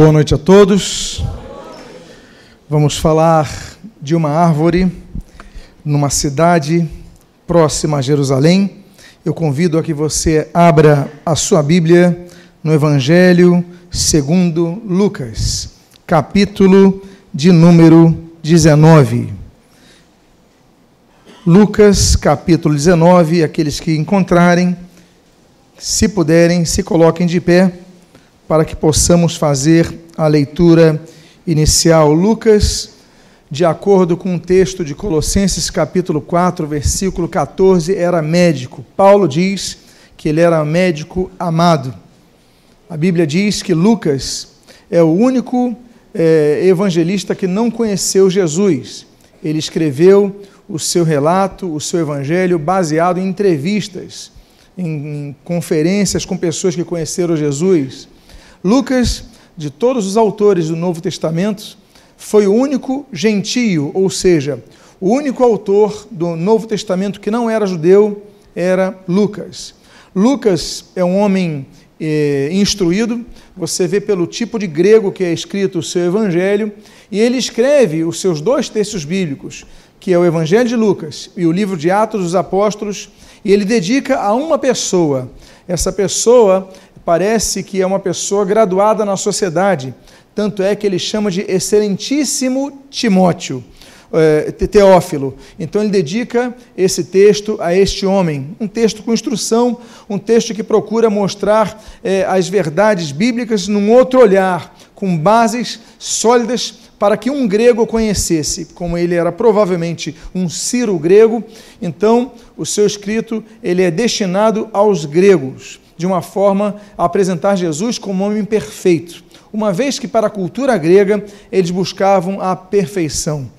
Boa noite a todos. Vamos falar de uma árvore numa cidade próxima a Jerusalém. Eu convido a que você abra a sua Bíblia no Evangelho segundo Lucas, capítulo de número 19. Lucas, capítulo 19, aqueles que encontrarem, se puderem, se coloquem de pé para que possamos fazer a leitura inicial. Lucas, de acordo com o texto de Colossenses capítulo 4, versículo 14, era médico. Paulo diz que ele era médico amado. A Bíblia diz que Lucas é o único é, evangelista que não conheceu Jesus. Ele escreveu o seu relato, o seu evangelho, baseado em entrevistas, em, em conferências com pessoas que conheceram Jesus. Lucas, de todos os autores do Novo Testamento, foi o único gentio, ou seja, o único autor do Novo Testamento que não era judeu era Lucas. Lucas é um homem eh, instruído, você vê pelo tipo de grego que é escrito o seu evangelho, e ele escreve os seus dois textos bíblicos, que é o Evangelho de Lucas e o livro de Atos dos Apóstolos, e ele dedica a uma pessoa. Essa pessoa parece que é uma pessoa graduada na sociedade, tanto é que ele chama de excelentíssimo Timóteo, é, Teófilo. Então ele dedica esse texto a este homem, um texto com instrução, um texto que procura mostrar é, as verdades bíblicas num outro olhar, com bases sólidas para que um grego conhecesse, como ele era provavelmente um ciro grego, então o seu escrito ele é destinado aos gregos de uma forma a apresentar Jesus como homem perfeito, uma vez que para a cultura grega eles buscavam a perfeição.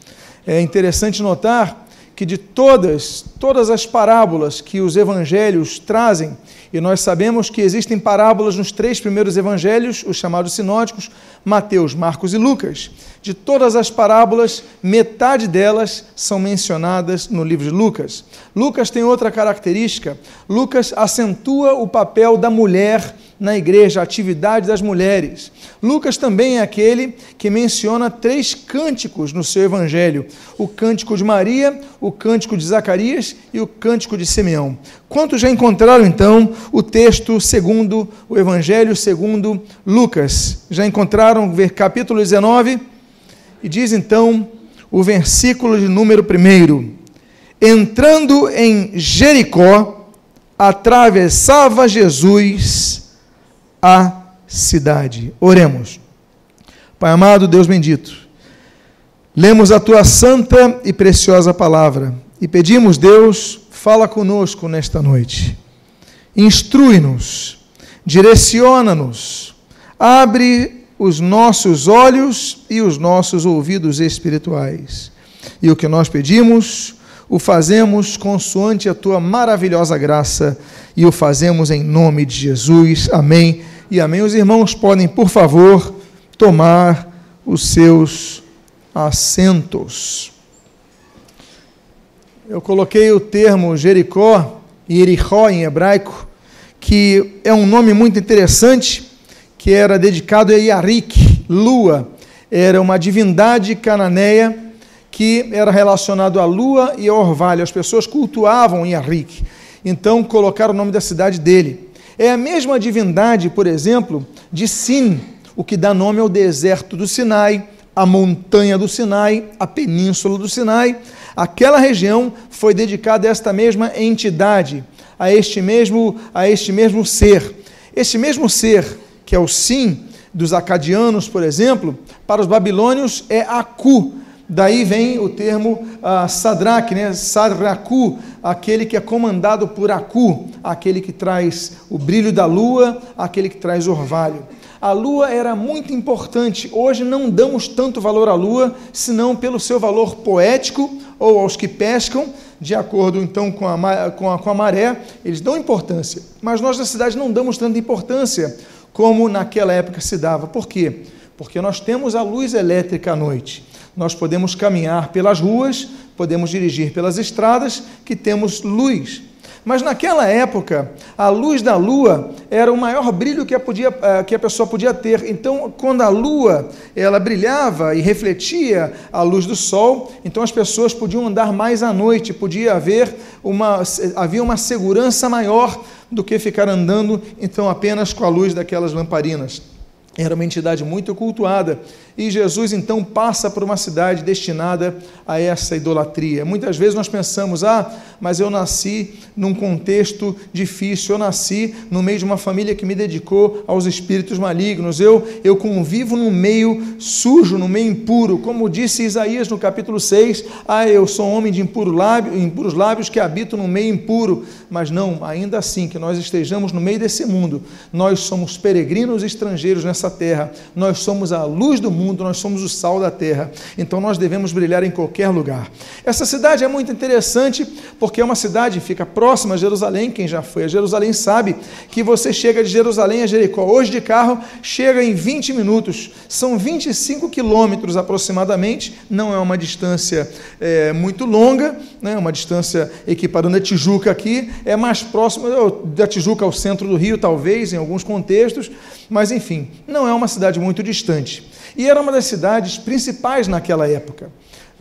É interessante notar que de todas, todas as parábolas que os evangelhos trazem, e nós sabemos que existem parábolas nos três primeiros evangelhos, os chamados sinóticos, Mateus, Marcos e Lucas. De todas as parábolas, metade delas são mencionadas no livro de Lucas. Lucas tem outra característica: Lucas acentua o papel da mulher na igreja, a atividade das mulheres. Lucas também é aquele que menciona três cânticos no seu evangelho: o cântico de Maria, o cântico de Zacarias e o cântico de Simeão. Quantos já encontraram então o texto segundo o evangelho segundo Lucas? Já encontraram capítulo 19? E diz então o versículo de número 1. Entrando em Jericó, atravessava Jesus a cidade. Oremos. Pai amado, Deus bendito, lemos a tua santa e preciosa palavra e pedimos, Deus, fala conosco nesta noite. Instrui-nos, direciona-nos, abre os nossos olhos e os nossos ouvidos espirituais. E o que nós pedimos, o fazemos consoante a tua maravilhosa graça e o fazemos em nome de Jesus. Amém e amém. Os irmãos podem, por favor, tomar os seus assentos. Eu coloquei o termo Jericó, Jericó em hebraico, que é um nome muito interessante, que era dedicado a Yarik, lua. Era uma divindade cananeia que era relacionado à lua e ao orvalho. As pessoas cultuavam Yarik. Então colocaram o nome da cidade dele. É a mesma divindade, por exemplo, de Sin, o que dá nome ao deserto do Sinai, a montanha do Sinai, a península do Sinai. Aquela região foi dedicada a esta mesma entidade, a este mesmo, a este mesmo ser. Este mesmo ser, que é o Sim dos acadianos, por exemplo, para os babilônios é Aku, Daí vem o termo uh, Sadraque, né? Sadraku, aquele que é comandado por Aku, aquele que traz o brilho da lua, aquele que traz orvalho. A lua era muito importante. Hoje não damos tanto valor à lua, senão pelo seu valor poético ou aos que pescam, de acordo então com a, com a, com a maré, eles dão importância. Mas nós na cidade não damos tanta importância como naquela época se dava. Por quê? Porque nós temos a luz elétrica à noite. Nós podemos caminhar pelas ruas, podemos dirigir pelas estradas que temos luz. Mas naquela época, a luz da lua era o maior brilho que a, podia, eh, que a pessoa podia ter. Então, quando a lua ela brilhava e refletia a luz do sol, então as pessoas podiam andar mais à noite, podia haver uma, havia uma segurança maior do que ficar andando então apenas com a luz daquelas lamparinas. Era uma entidade muito cultuada e Jesus então passa por uma cidade destinada a essa idolatria. Muitas vezes nós pensamos: ah, mas eu nasci num contexto difícil, eu nasci no meio de uma família que me dedicou aos espíritos malignos, eu, eu convivo num meio sujo, num meio impuro. Como disse Isaías no capítulo 6, ah, eu sou um homem de impuro lábio, impuros lábios que habito num meio impuro. Mas não, ainda assim que nós estejamos no meio desse mundo, nós somos peregrinos estrangeiros nessa terra, nós somos a luz do mundo mundo, nós somos o sal da terra. Então nós devemos brilhar em qualquer lugar. Essa cidade é muito interessante porque é uma cidade que fica próxima a Jerusalém. Quem já foi a Jerusalém sabe que você chega de Jerusalém a Jericó hoje de carro, chega em 20 minutos. São 25 quilômetros aproximadamente. Não é uma distância é, muito longa, né? uma distância equiparando a Tijuca aqui, é mais próximo da Tijuca ao centro do Rio, talvez, em alguns contextos, mas enfim, não é uma cidade muito distante. E era uma das cidades principais naquela época.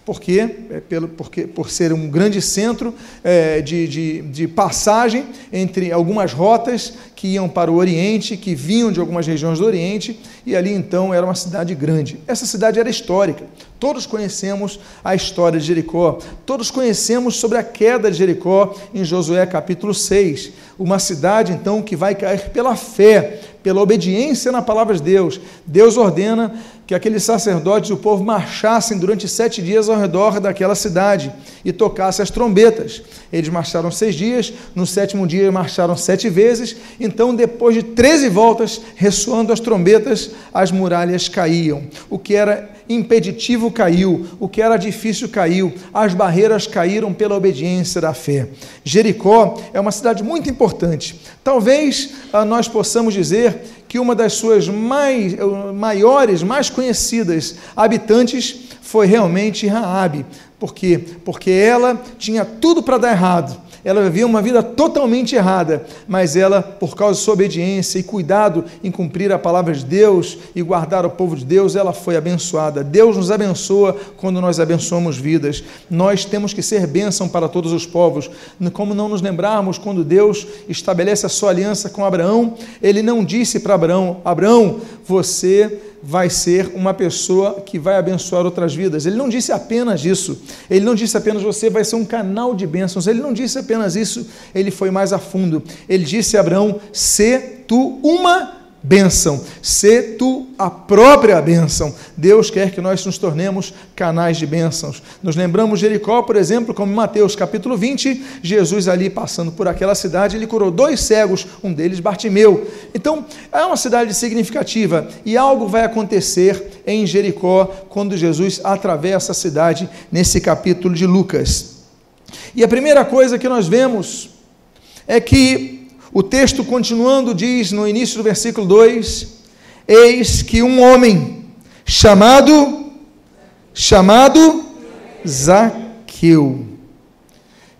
Porque, é, pelo, porque por ser um grande centro é, de, de, de passagem entre algumas rotas que iam para o Oriente, que vinham de algumas regiões do Oriente, e ali então era uma cidade grande. Essa cidade era histórica. Todos conhecemos a história de Jericó, todos conhecemos sobre a queda de Jericó em Josué capítulo 6. Uma cidade então que vai cair pela fé, pela obediência na palavra de Deus. Deus ordena que aqueles sacerdotes e o povo marchassem durante sete dias ao redor daquela cidade e tocassem as trombetas. Eles marcharam seis dias, no sétimo dia marcharam sete vezes, então, depois de treze voltas, ressoando as trombetas, as muralhas caíam. O que era impeditivo caiu, o que era difícil caiu, as barreiras caíram pela obediência da fé. Jericó é uma cidade muito importante. Talvez ah, nós possamos dizer que uma das suas mais, maiores, mais conhecidas habitantes foi realmente Raabe. Por quê? Porque ela tinha tudo para dar errado ela vivia uma vida totalmente errada, mas ela, por causa de sua obediência e cuidado em cumprir a palavra de Deus e guardar o povo de Deus, ela foi abençoada. Deus nos abençoa quando nós abençoamos vidas. Nós temos que ser bênção para todos os povos. Como não nos lembrarmos quando Deus estabelece a sua aliança com Abraão, ele não disse para Abraão: Abraão, você vai ser uma pessoa que vai abençoar outras vidas. Ele não disse apenas isso. Ele não disse apenas você vai ser um canal de bênçãos. Ele não disse apenas isso. Ele foi mais a fundo. Ele disse a Abraão: "Se tu uma bênção, se tu a própria bênção. Deus quer que nós nos tornemos canais de bênçãos. Nos lembramos Jericó, por exemplo, como em Mateus capítulo 20, Jesus ali passando por aquela cidade, ele curou dois cegos, um deles Bartimeu. Então, é uma cidade significativa e algo vai acontecer em Jericó quando Jesus atravessa a cidade nesse capítulo de Lucas. E a primeira coisa que nós vemos é que o texto, continuando, diz no início do versículo 2: Eis que um homem chamado, chamado Zaqueu.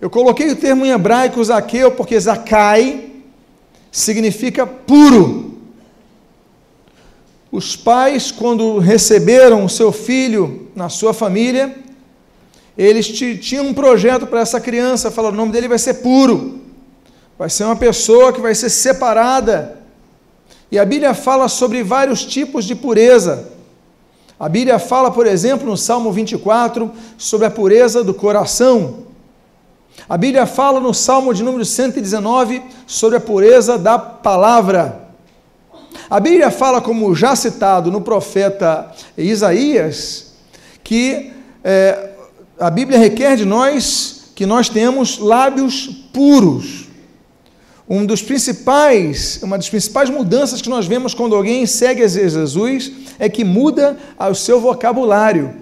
Eu coloquei o termo em hebraico Zaqueu porque Zacai significa puro. Os pais, quando receberam o seu filho na sua família, eles tinham um projeto para essa criança, falaram: o nome dele vai ser puro vai ser uma pessoa que vai ser separada. E a Bíblia fala sobre vários tipos de pureza. A Bíblia fala, por exemplo, no Salmo 24, sobre a pureza do coração. A Bíblia fala no Salmo de número 119 sobre a pureza da palavra. A Bíblia fala, como já citado no profeta Isaías, que é, a Bíblia requer de nós que nós temos lábios puros. Um dos principais, uma das principais mudanças que nós vemos quando alguém segue a Jesus é que muda o seu vocabulário.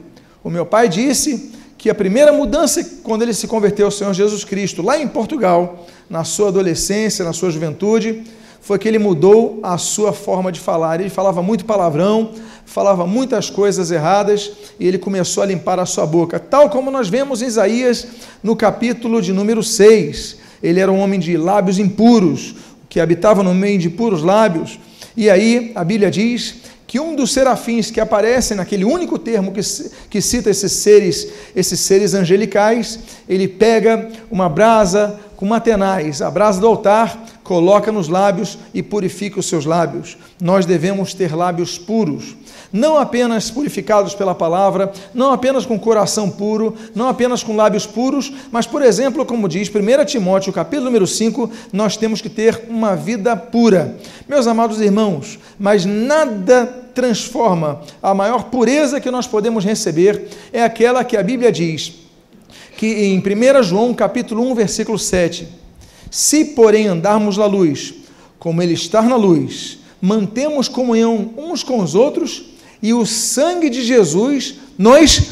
O meu pai disse que a primeira mudança quando ele se converteu ao Senhor Jesus Cristo, lá em Portugal, na sua adolescência, na sua juventude, foi que ele mudou a sua forma de falar. Ele falava muito palavrão, falava muitas coisas erradas e ele começou a limpar a sua boca, tal como nós vemos em Isaías no capítulo de número 6. Ele era um homem de lábios impuros, que habitava no meio de puros lábios. E aí a Bíblia diz que um dos serafins que aparecem naquele único termo que, que cita esses seres, esses seres angelicais, ele pega uma brasa com uma tenaz, a brasa do altar, coloca nos lábios e purifica os seus lábios. Nós devemos ter lábios puros não apenas purificados pela palavra, não apenas com coração puro, não apenas com lábios puros, mas, por exemplo, como diz 1 Timóteo, capítulo número 5, nós temos que ter uma vida pura. Meus amados irmãos, mas nada transforma a maior pureza que nós podemos receber é aquela que a Bíblia diz, que em 1 João, capítulo 1, versículo 7, se porém andarmos na luz, como ele está na luz, mantemos comunhão uns com os outros, e o sangue de Jesus nos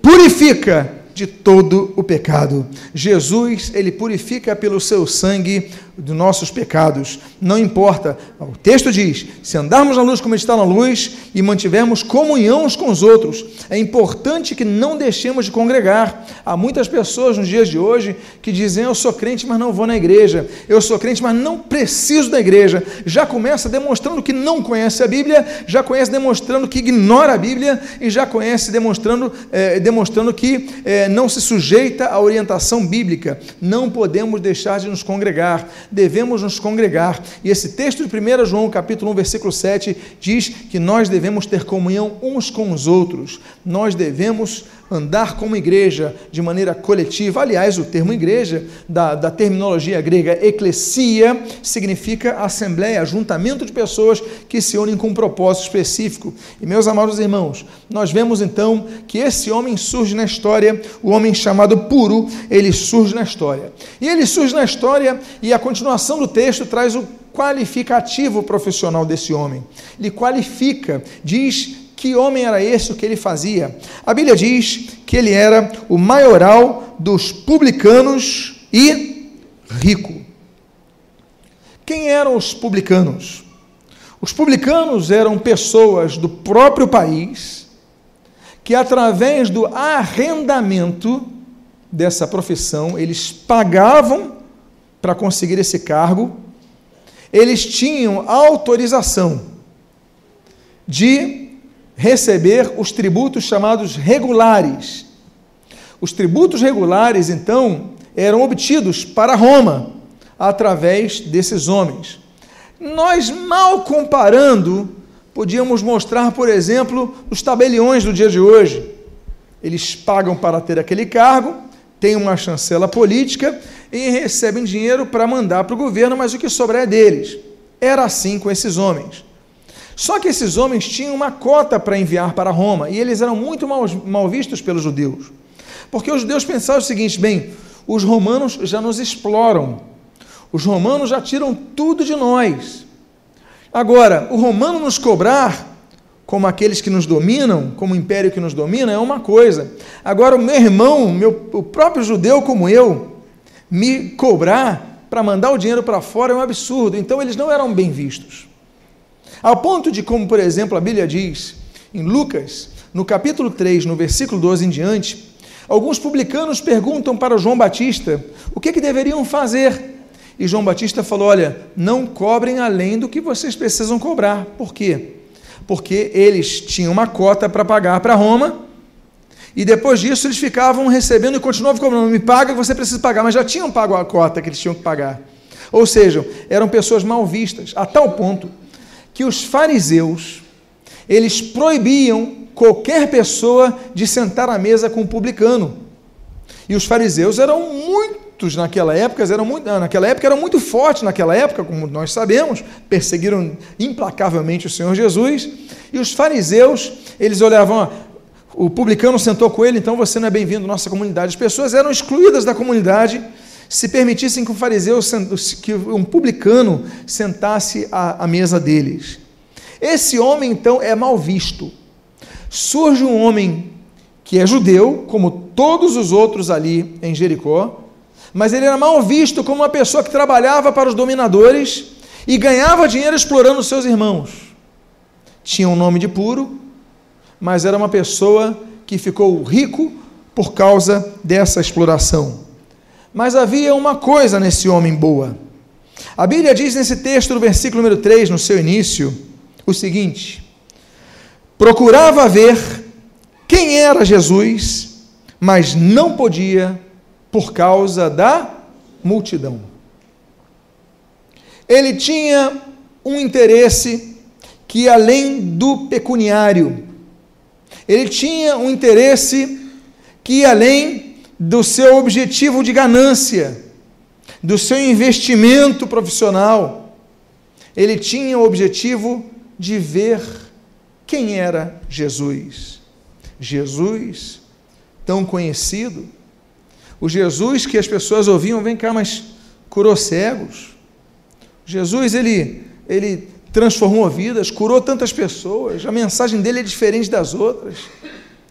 purifica de todo o pecado. Jesus, ele purifica pelo seu sangue dos nossos pecados. Não importa. O texto diz: se andarmos na luz como está na luz e mantivermos comunhão uns com os outros, é importante que não deixemos de congregar. Há muitas pessoas nos dias de hoje que dizem: eu sou crente, mas não vou na igreja. Eu sou crente, mas não preciso da igreja. Já começa demonstrando que não conhece a Bíblia, já conhece demonstrando que ignora a Bíblia e já conhece demonstrando, é, demonstrando que é, não se sujeita à orientação bíblica. Não podemos deixar de nos congregar devemos nos congregar. E esse texto de 1 João, capítulo 1, versículo 7, diz que nós devemos ter comunhão uns com os outros. Nós devemos andar como igreja de maneira coletiva. Aliás, o termo igreja, da, da terminologia grega eclesia, significa assembleia, ajuntamento de pessoas que se unem com um propósito específico. E, meus amados irmãos, nós vemos então que esse homem surge na história, o homem chamado puro, ele surge na história. E ele surge na história, e a continuação do texto traz o qualificativo profissional desse homem. Ele qualifica, diz que homem era esse, o que ele fazia? A Bíblia diz que ele era o maioral dos publicanos e rico. Quem eram os publicanos? Os publicanos eram pessoas do próprio país que, através do arrendamento dessa profissão, eles pagavam para conseguir esse cargo, eles tinham autorização de receber os tributos chamados regulares. Os tributos regulares, então, eram obtidos para Roma através desses homens. Nós, mal comparando, podíamos mostrar, por exemplo, os tabeliões do dia de hoje. Eles pagam para ter aquele cargo, têm uma chancela política e recebem dinheiro para mandar para o governo, mas o que sobra é deles. Era assim com esses homens. Só que esses homens tinham uma cota para enviar para Roma e eles eram muito mal, mal vistos pelos judeus. Porque os judeus pensavam o seguinte: bem, os romanos já nos exploram, os romanos já tiram tudo de nós. Agora, o romano nos cobrar, como aqueles que nos dominam, como o império que nos domina, é uma coisa. Agora, o meu irmão, meu, o próprio judeu como eu, me cobrar para mandar o dinheiro para fora é um absurdo. Então, eles não eram bem vistos. Ao ponto de, como por exemplo a Bíblia diz em Lucas, no capítulo 3, no versículo 12 em diante, alguns publicanos perguntam para João Batista o que, que deveriam fazer. E João Batista falou: Olha, não cobrem além do que vocês precisam cobrar. Por quê? Porque eles tinham uma cota para pagar para Roma, e depois disso eles ficavam recebendo e continuavam cobrando: me paga, você precisa pagar, mas já tinham pago a cota que eles tinham que pagar. Ou seja, eram pessoas mal vistas, a tal ponto que os fariseus eles proibiam qualquer pessoa de sentar à mesa com o publicano. E os fariseus eram muitos naquela época, eram muito, ah, naquela época eram muito fortes naquela época, como nós sabemos, perseguiram implacavelmente o Senhor Jesus. E os fariseus, eles olhavam, o publicano sentou com ele, então você não é bem-vindo à nossa comunidade. As pessoas eram excluídas da comunidade se permitissem que um fariseu, que um publicano sentasse à, à mesa deles. Esse homem, então, é mal visto. Surge um homem que é judeu, como todos os outros ali em Jericó, mas ele era mal visto como uma pessoa que trabalhava para os dominadores e ganhava dinheiro explorando seus irmãos. Tinha um nome de puro, mas era uma pessoa que ficou rico por causa dessa exploração. Mas havia uma coisa nesse homem boa. A Bíblia diz nesse texto, no versículo número 3, no seu início, o seguinte: procurava ver quem era Jesus, mas não podia por causa da multidão. Ele tinha um interesse que além do pecuniário, ele tinha um interesse que além do seu objetivo de ganância, do seu investimento profissional, ele tinha o objetivo de ver quem era Jesus. Jesus, tão conhecido, o Jesus que as pessoas ouviam, vem cá, mas curou cegos. Jesus, ele, ele transformou vidas, curou tantas pessoas, a mensagem dele é diferente das outras.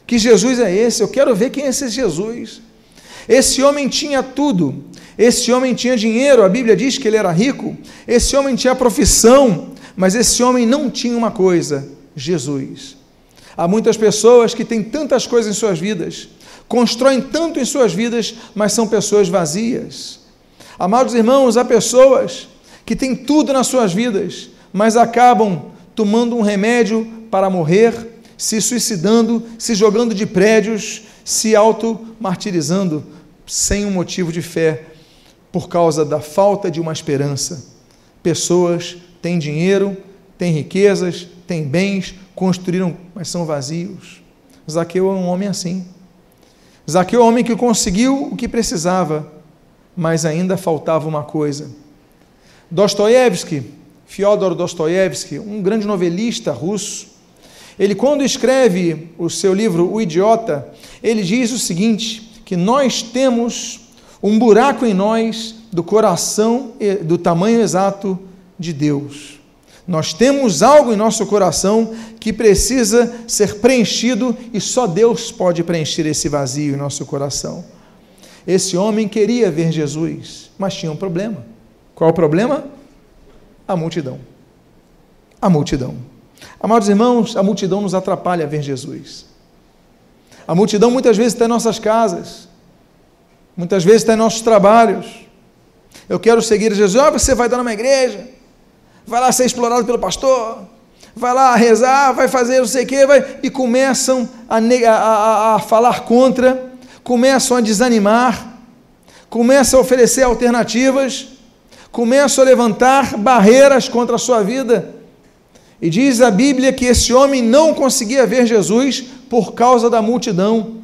Que Jesus é esse? Eu quero ver quem é esse Jesus. Esse homem tinha tudo. Esse homem tinha dinheiro, a Bíblia diz que ele era rico. Esse homem tinha profissão, mas esse homem não tinha uma coisa: Jesus. Há muitas pessoas que têm tantas coisas em suas vidas, constroem tanto em suas vidas, mas são pessoas vazias. Amados irmãos, há pessoas que têm tudo nas suas vidas, mas acabam tomando um remédio para morrer, se suicidando, se jogando de prédios, se auto-martirizando, sem um motivo de fé, por causa da falta de uma esperança. Pessoas têm dinheiro, têm riquezas, têm bens, construíram, mas são vazios. Zaqueu é um homem assim. Zaqueu é um homem que conseguiu o que precisava, mas ainda faltava uma coisa. Dostoiévski, Fyodor Dostoiévski, um grande novelista russo, ele quando escreve o seu livro O Idiota, ele diz o seguinte, que nós temos um buraco em nós do coração do tamanho exato de Deus. Nós temos algo em nosso coração que precisa ser preenchido e só Deus pode preencher esse vazio em nosso coração. Esse homem queria ver Jesus, mas tinha um problema. Qual o problema? A multidão. A multidão. Amados irmãos, a multidão nos atrapalha a ver Jesus. A multidão muitas vezes está em nossas casas, muitas vezes está em nossos trabalhos. Eu quero seguir Jesus. Ah, você vai dar numa igreja, vai lá ser explorado pelo pastor, vai lá rezar, vai fazer não sei o quê, vai, e começam a, a, a falar contra, começam a desanimar, começam a oferecer alternativas, começam a levantar barreiras contra a sua vida. E diz a Bíblia que esse homem não conseguia ver Jesus por causa da multidão.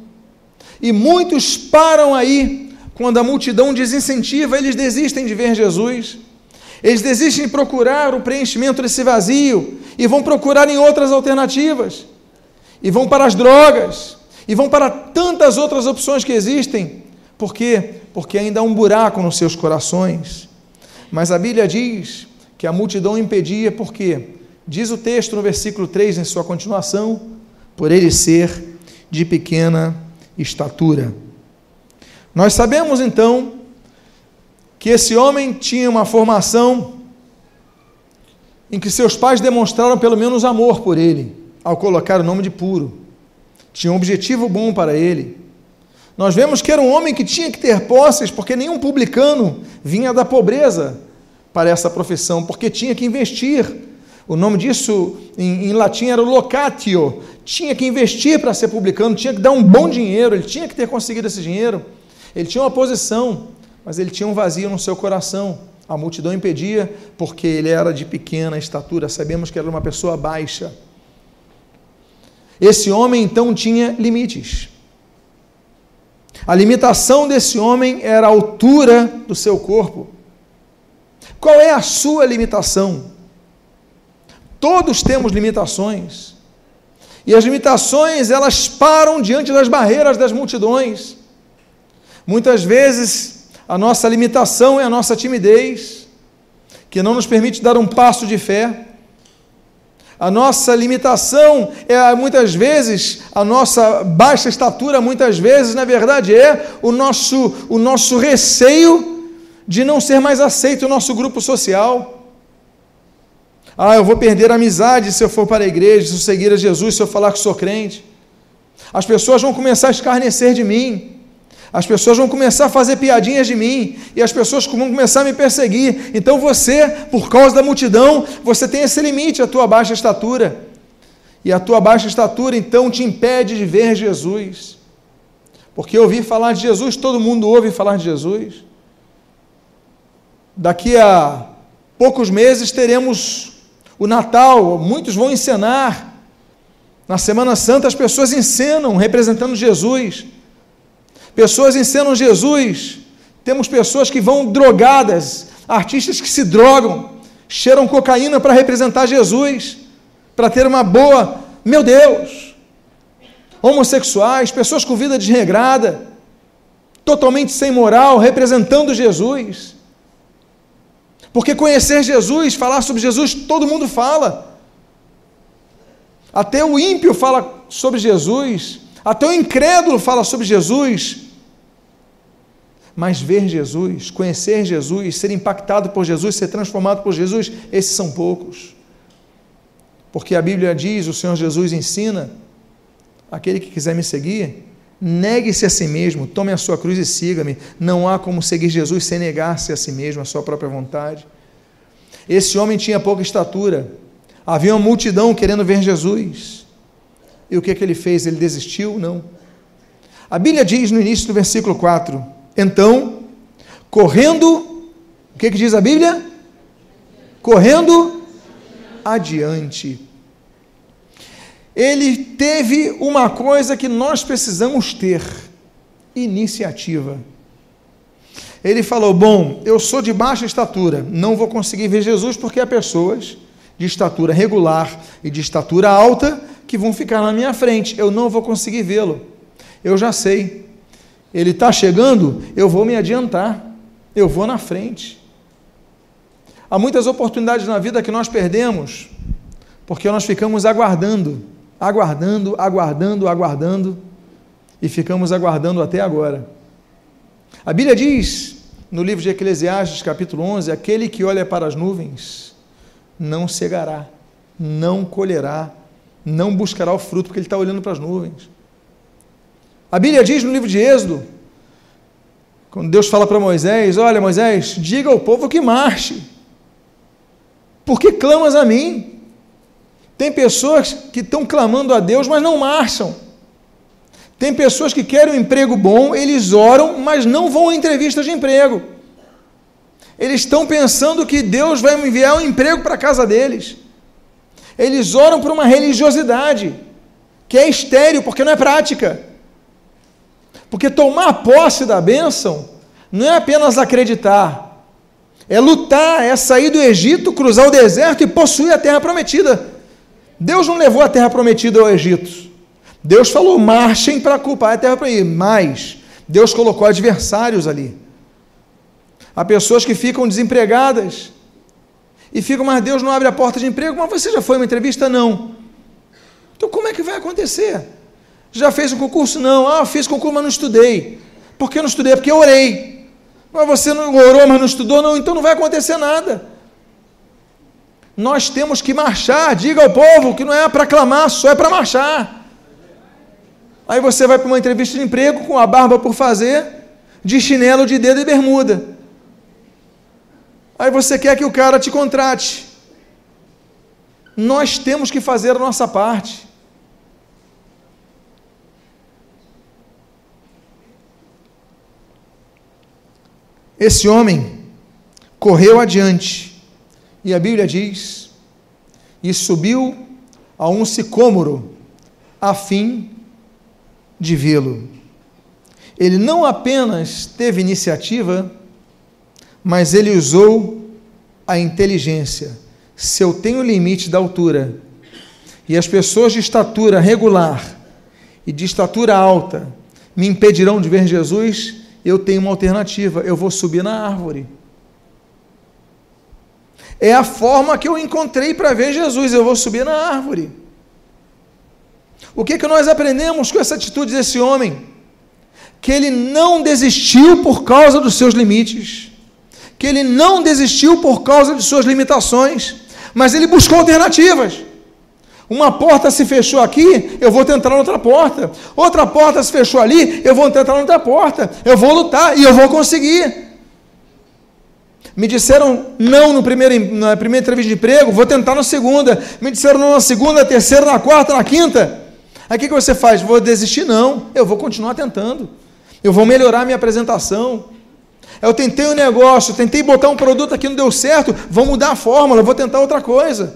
E muitos param aí, quando a multidão desincentiva, eles desistem de ver Jesus. Eles desistem de procurar o preenchimento desse vazio e vão procurar em outras alternativas. E vão para as drogas, e vão para tantas outras opções que existem. Por quê? Porque ainda há um buraco nos seus corações. Mas a Bíblia diz que a multidão impedia, por quê? Diz o texto no versículo 3, em sua continuação, por ele ser de pequena estatura. Nós sabemos então que esse homem tinha uma formação em que seus pais demonstraram pelo menos amor por ele, ao colocar o nome de puro. Tinha um objetivo bom para ele. Nós vemos que era um homem que tinha que ter posses, porque nenhum publicano vinha da pobreza para essa profissão, porque tinha que investir. O nome disso em, em latim era locatio. Tinha que investir para ser publicano, tinha que dar um bom dinheiro, ele tinha que ter conseguido esse dinheiro. Ele tinha uma posição, mas ele tinha um vazio no seu coração. A multidão impedia, porque ele era de pequena estatura, sabemos que era uma pessoa baixa. Esse homem então tinha limites. A limitação desse homem era a altura do seu corpo. Qual é a sua limitação? Todos temos limitações. E as limitações, elas param diante das barreiras das multidões. Muitas vezes a nossa limitação é a nossa timidez, que não nos permite dar um passo de fé. A nossa limitação é muitas vezes a nossa baixa estatura, muitas vezes, na verdade, é o nosso, o nosso receio de não ser mais aceito no nosso grupo social. Ah, eu vou perder a amizade se eu for para a igreja, se eu seguir a Jesus, se eu falar que sou crente. As pessoas vão começar a escarnecer de mim. As pessoas vão começar a fazer piadinhas de mim e as pessoas vão começar a me perseguir. Então você, por causa da multidão, você tem esse limite, a tua baixa estatura. E a tua baixa estatura então te impede de ver Jesus. Porque ouvir falar de Jesus, todo mundo ouve falar de Jesus. Daqui a poucos meses teremos o Natal, muitos vão encenar. Na Semana Santa as pessoas encenam representando Jesus. Pessoas encenam Jesus. Temos pessoas que vão drogadas, artistas que se drogam, cheiram cocaína para representar Jesus, para ter uma boa. Meu Deus! Homossexuais, pessoas com vida desregrada, totalmente sem moral, representando Jesus. Porque conhecer Jesus, falar sobre Jesus, todo mundo fala. Até o ímpio fala sobre Jesus, até o incrédulo fala sobre Jesus. Mas ver Jesus, conhecer Jesus, ser impactado por Jesus, ser transformado por Jesus, esses são poucos. Porque a Bíblia diz, o Senhor Jesus ensina, aquele que quiser me seguir, negue-se a si mesmo, tome a sua cruz e siga-me. Não há como seguir Jesus sem negar-se a si mesmo, a sua própria vontade. Esse homem tinha pouca estatura, havia uma multidão querendo ver Jesus. E o que, é que ele fez? Ele desistiu? Não. A Bíblia diz no início do versículo 4: então, correndo, o que, que diz a Bíblia? Correndo adiante. Ele teve uma coisa que nós precisamos ter: iniciativa. Ele falou: Bom, eu sou de baixa estatura, não vou conseguir ver Jesus porque há pessoas de estatura regular e de estatura alta que vão ficar na minha frente, eu não vou conseguir vê-lo. Eu já sei, ele está chegando, eu vou me adiantar, eu vou na frente. Há muitas oportunidades na vida que nós perdemos porque nós ficamos aguardando, aguardando, aguardando, aguardando e ficamos aguardando até agora. A Bíblia diz no livro de Eclesiastes, capítulo 11: aquele que olha para as nuvens não cegará, não colherá, não buscará o fruto, porque ele está olhando para as nuvens. A Bíblia diz no livro de Êxodo, quando Deus fala para Moisés: Olha, Moisés, diga ao povo que marche, porque clamas a mim. Tem pessoas que estão clamando a Deus, mas não marcham. Tem pessoas que querem um emprego bom, eles oram, mas não vão a entrevistas de emprego. Eles estão pensando que Deus vai enviar um emprego para a casa deles. Eles oram por uma religiosidade que é estéreo, porque não é prática. Porque tomar posse da bênção não é apenas acreditar, é lutar, é sair do Egito, cruzar o deserto e possuir a terra prometida. Deus não levou a terra prometida ao Egito. Deus falou: marchem para culpar a terra prometida. Mas Deus colocou adversários ali. Há pessoas que ficam desempregadas e ficam, mas Deus não abre a porta de emprego. Mas você já foi uma entrevista? Não. Então como é que vai acontecer? Já fez um concurso? Não. Ah, fiz concurso, mas não estudei. Por que não estudei? Porque eu orei. Mas você não orou, mas não estudou? Não, então não vai acontecer nada. Nós temos que marchar. Diga ao povo que não é para clamar, só é para marchar. Aí você vai para uma entrevista de emprego com a barba por fazer, de chinelo de dedo e bermuda. Aí você quer que o cara te contrate. Nós temos que fazer a nossa parte. Esse homem correu adiante, e a Bíblia diz, e subiu a um sicômoro, a fim de vê-lo. Ele não apenas teve iniciativa, mas ele usou a inteligência. Se eu tenho limite da altura, e as pessoas de estatura regular e de estatura alta me impedirão de ver Jesus, eu tenho uma alternativa, eu vou subir na árvore. É a forma que eu encontrei para ver Jesus, eu vou subir na árvore. O que, que nós aprendemos com essa atitude desse homem? Que ele não desistiu por causa dos seus limites, que ele não desistiu por causa de suas limitações, Mas ele buscou alternativas. Uma porta se fechou aqui, eu vou tentar outra porta. Outra porta se fechou ali, eu vou tentar outra porta. Eu vou lutar e eu vou conseguir. Me disseram não no primeiro, na primeira entrevista de emprego, vou tentar na segunda. Me disseram não na segunda, na terceira, na quarta, na quinta. Aí o que, que você faz? Vou desistir? Não, eu vou continuar tentando. Eu vou melhorar minha apresentação. Eu tentei um negócio, tentei botar um produto aqui, não deu certo, vou mudar a fórmula, vou tentar outra coisa.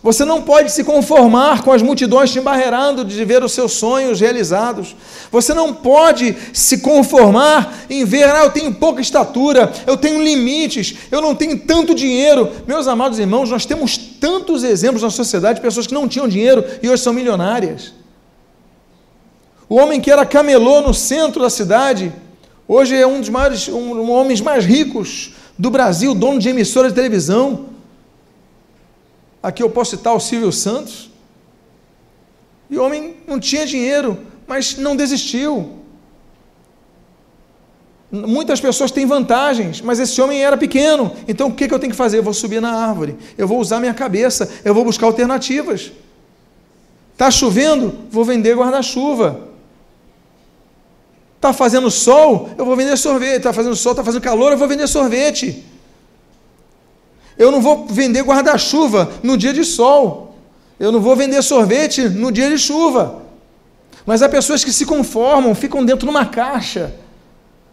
Você não pode se conformar com as multidões te embarreirando de ver os seus sonhos realizados. Você não pode se conformar em ver, ah, eu tenho pouca estatura, eu tenho limites, eu não tenho tanto dinheiro. Meus amados irmãos, nós temos tantos exemplos na sociedade de pessoas que não tinham dinheiro e hoje são milionárias. O homem que era camelô no centro da cidade, hoje é um dos maiores, um, um homens mais ricos do Brasil, dono de emissora de televisão Aqui eu posso citar o Silvio Santos. E o homem não tinha dinheiro, mas não desistiu. Muitas pessoas têm vantagens, mas esse homem era pequeno. Então o que, eu tenho que fazer? Eu vou subir na árvore, eu vou usar minha cabeça, eu vou buscar alternativas. Está chovendo? Vou vender guarda-chuva. Está fazendo sol? Eu vou vender sorvete. Está fazendo sol, está fazendo calor? Eu vou vender sorvete. Eu não vou vender guarda-chuva no dia de sol. Eu não vou vender sorvete no dia de chuva. Mas há pessoas que se conformam, ficam dentro de uma caixa.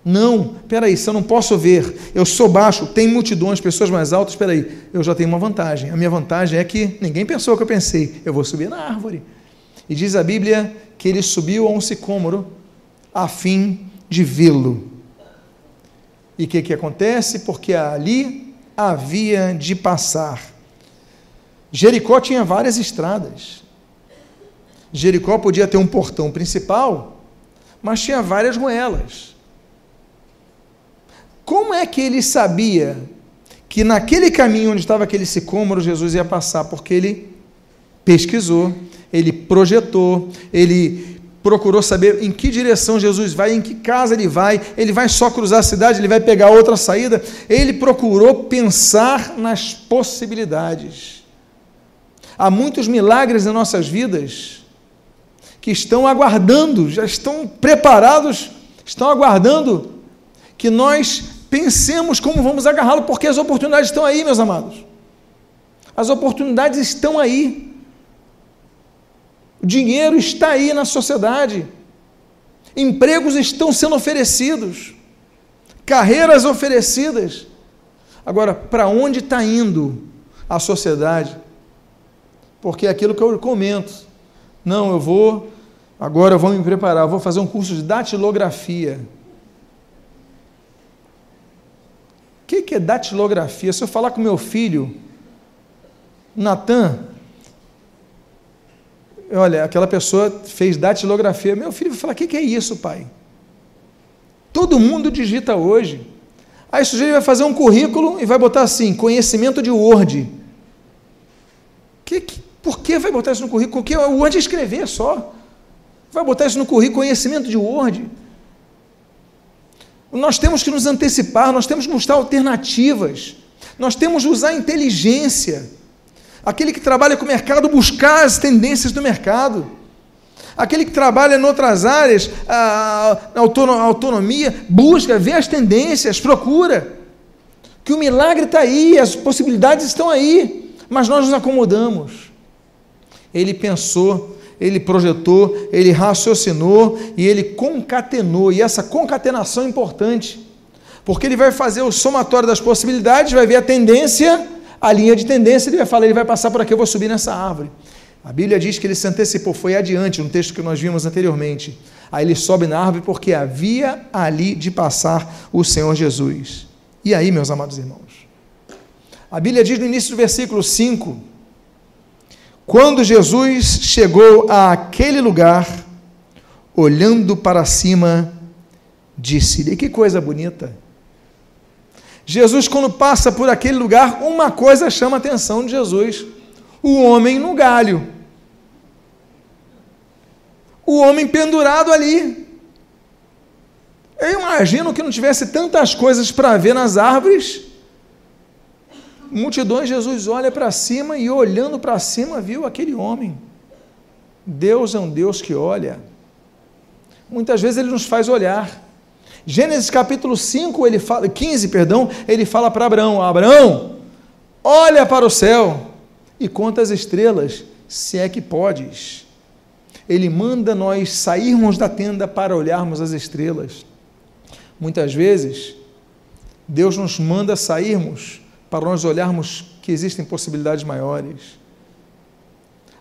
Não, peraí, se eu não posso ver, eu sou baixo, tem multidões, pessoas mais altas, peraí, eu já tenho uma vantagem. A minha vantagem é que ninguém pensou o que eu pensei, eu vou subir na árvore. E diz a Bíblia que ele subiu a um sicômoro a fim de vê-lo. E o que, que acontece? Porque ali havia de passar. Jericó tinha várias estradas. Jericó podia ter um portão principal, mas tinha várias ruelas. Como é que ele sabia que naquele caminho onde estava aquele sicômoro Jesus ia passar? Porque ele pesquisou, ele projetou, ele procurou saber em que direção Jesus vai, em que casa ele vai, ele vai só cruzar a cidade, ele vai pegar outra saída. Ele procurou pensar nas possibilidades. Há muitos milagres em nossas vidas que estão aguardando, já estão preparados, estão aguardando que nós pensemos como vamos agarrá-lo, porque as oportunidades estão aí, meus amados. As oportunidades estão aí. O dinheiro está aí na sociedade. Empregos estão sendo oferecidos. Carreiras oferecidas. Agora, para onde está indo a sociedade? Porque é aquilo que eu comento. Não, eu vou, agora eu vou me preparar, vou fazer um curso de datilografia. O que, que é datilografia? Se eu falar com meu filho, Natan, olha, aquela pessoa fez datilografia. Meu filho vai falar: o que, que é isso, pai? Todo mundo digita hoje. Aí o sujeito vai fazer um currículo e vai botar assim: conhecimento de Word. Que, que, por que vai botar isso no currículo? Porque o Word é escrever só. Vai botar isso no currículo, conhecimento de Word. Nós temos que nos antecipar, nós temos que mostrar alternativas, nós temos que usar inteligência aquele que trabalha com o mercado buscar as tendências do mercado, aquele que trabalha em outras áreas, a autonomia, busca, vê as tendências, procura. Que o milagre está aí, as possibilidades estão aí, mas nós nos acomodamos. Ele pensou, ele projetou, ele raciocinou e ele concatenou, e essa concatenação é importante, porque ele vai fazer o somatório das possibilidades, vai ver a tendência a linha de tendência, ele vai falar, ele vai passar por aqui, eu vou subir nessa árvore. A Bíblia diz que ele se antecipou, foi adiante, no texto que nós vimos anteriormente. Aí ele sobe na árvore porque havia ali de passar o Senhor Jesus. E aí, meus amados irmãos? A Bíblia diz no início do versículo 5: Quando Jesus chegou àquele lugar, olhando para cima, disse-lhe: Que coisa bonita! Jesus, quando passa por aquele lugar, uma coisa chama a atenção de Jesus: o homem no galho. O homem pendurado ali. Eu imagino que não tivesse tantas coisas para ver nas árvores. multidões, Jesus olha para cima e olhando para cima viu aquele homem. Deus é um Deus que olha. Muitas vezes ele nos faz olhar. Gênesis capítulo 5, ele fala, 15, perdão, ele fala para Abraão: Abraão, olha para o céu e conta as estrelas, se é que podes. Ele manda nós sairmos da tenda para olharmos as estrelas. Muitas vezes, Deus nos manda sairmos para nós olharmos que existem possibilidades maiores.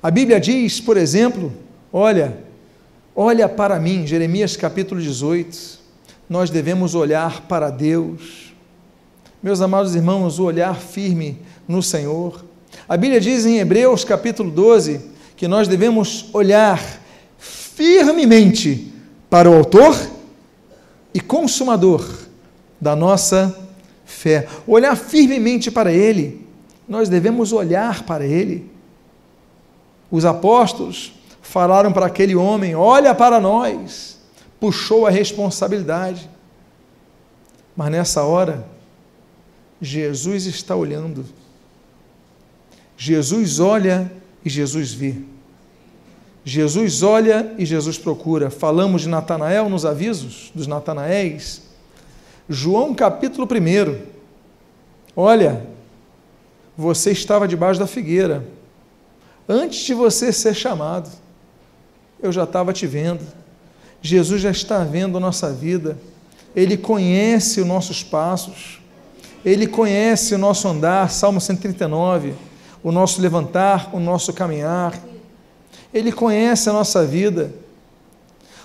A Bíblia diz, por exemplo, olha, olha para mim, Jeremias capítulo 18, nós devemos olhar para Deus. Meus amados irmãos, o olhar firme no Senhor. A Bíblia diz em Hebreus capítulo 12 que nós devemos olhar firmemente para o Autor e Consumador da nossa fé. Olhar firmemente para Ele. Nós devemos olhar para Ele. Os apóstolos falaram para aquele homem: Olha para nós. Puxou a responsabilidade. Mas nessa hora, Jesus está olhando. Jesus olha e Jesus vê. Jesus olha e Jesus procura. Falamos de Natanael nos avisos dos Natanaéis. João capítulo 1. Olha, você estava debaixo da figueira. Antes de você ser chamado, eu já estava te vendo. Jesus já está vendo a nossa vida. Ele conhece os nossos passos. Ele conhece o nosso andar, Salmo 139, o nosso levantar, o nosso caminhar. Ele conhece a nossa vida.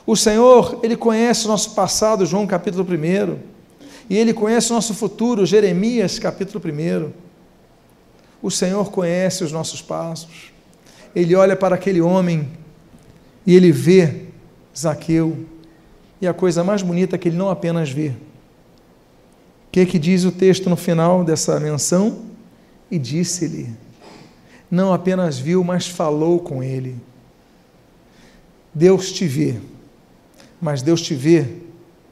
O Senhor, Ele conhece o nosso passado, João capítulo 1. E Ele conhece o nosso futuro, Jeremias capítulo 1. O Senhor conhece os nossos passos. Ele olha para aquele homem e ele vê Zaqueu. E a coisa mais bonita é que ele não apenas vê. O que, que diz o texto no final dessa menção? E disse-lhe. Não apenas viu, mas falou com ele. Deus te vê, mas Deus te vê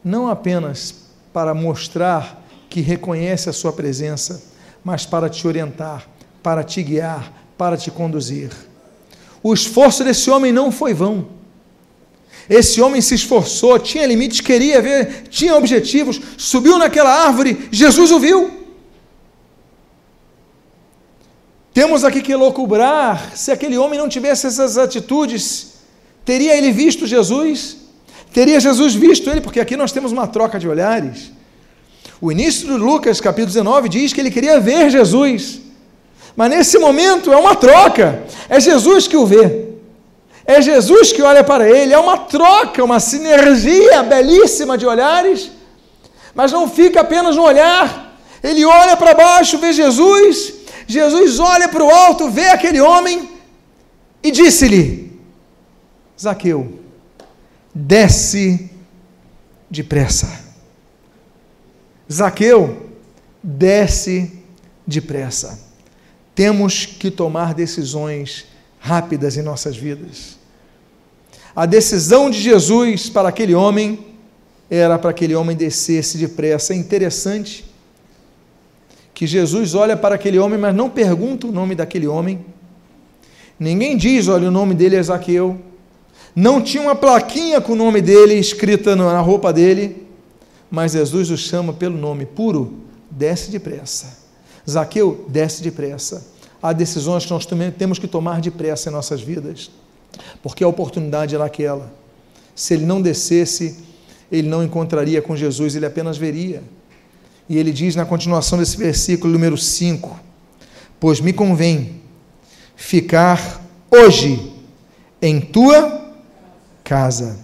não apenas para mostrar que reconhece a sua presença, mas para te orientar, para te guiar, para te conduzir. O esforço desse homem não foi vão. Esse homem se esforçou, tinha limites, queria ver, tinha objetivos, subiu naquela árvore, Jesus o viu. Temos aqui que loucubrar se aquele homem não tivesse essas atitudes Teria ele visto Jesus? Teria Jesus visto ele? Porque aqui nós temos uma troca de olhares. O início de Lucas, capítulo 19, diz que ele queria ver Jesus. Mas nesse momento é uma troca. É Jesus que o vê. É Jesus que olha para ele. É uma troca, uma sinergia belíssima de olhares. Mas não fica apenas no olhar. Ele olha para baixo, vê Jesus. Jesus olha para o alto, vê aquele homem e disse-lhe: Zaqueu, desce depressa. Zaqueu, desce depressa. Temos que tomar decisões rápidas em nossas vidas. A decisão de Jesus para aquele homem era para aquele homem descesse depressa. É interessante que Jesus olha para aquele homem, mas não pergunta o nome daquele homem. Ninguém diz, olha, o nome dele é Zaqueu não tinha uma plaquinha com o nome dele escrita na roupa dele, mas Jesus o chama pelo nome puro, desce depressa. Zaqueu, desce depressa. Há decisões que nós temos que tomar depressa em nossas vidas, porque a oportunidade era aquela. Se ele não descesse, ele não encontraria com Jesus, ele apenas veria. E ele diz na continuação desse versículo número 5: Pois me convém ficar hoje em tua casa.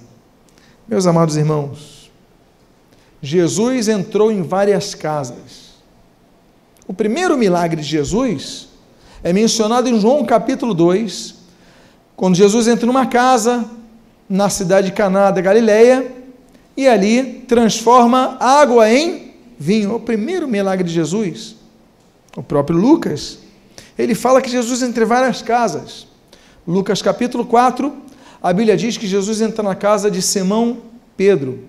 Meus amados irmãos, Jesus entrou em várias casas. O primeiro milagre de Jesus é mencionado em João capítulo 2, quando Jesus entra numa casa na cidade de Caná da Galileia e ali transforma água em vinho. O primeiro milagre de Jesus. O próprio Lucas, ele fala que Jesus entra em várias casas. Lucas capítulo 4, a Bíblia diz que Jesus entra na casa de Simão Pedro.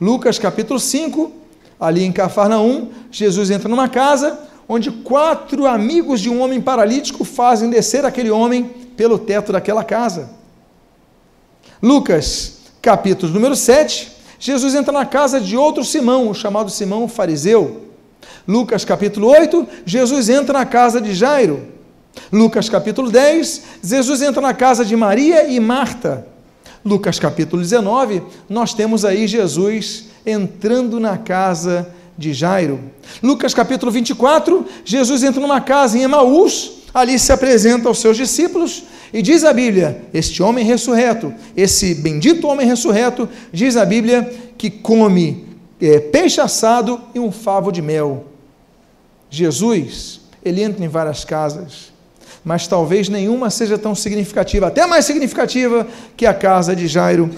Lucas capítulo 5, ali em Cafarnaum, Jesus entra numa casa, onde quatro amigos de um homem paralítico fazem descer aquele homem pelo teto daquela casa. Lucas, capítulo número 7, Jesus entra na casa de outro Simão, chamado Simão fariseu. Lucas capítulo 8, Jesus entra na casa de Jairo. Lucas capítulo 10, Jesus entra na casa de Maria e Marta. Lucas capítulo 19, nós temos aí Jesus entrando na casa de Jairo. Lucas capítulo 24, Jesus entra numa casa em Emaús, ali se apresenta aos seus discípulos e diz a Bíblia: Este homem ressurreto, esse bendito homem ressurreto, diz a Bíblia que come é, peixe assado e um favo de mel. Jesus, ele entra em várias casas, mas talvez nenhuma seja tão significativa, até mais significativa que a casa de Jairo,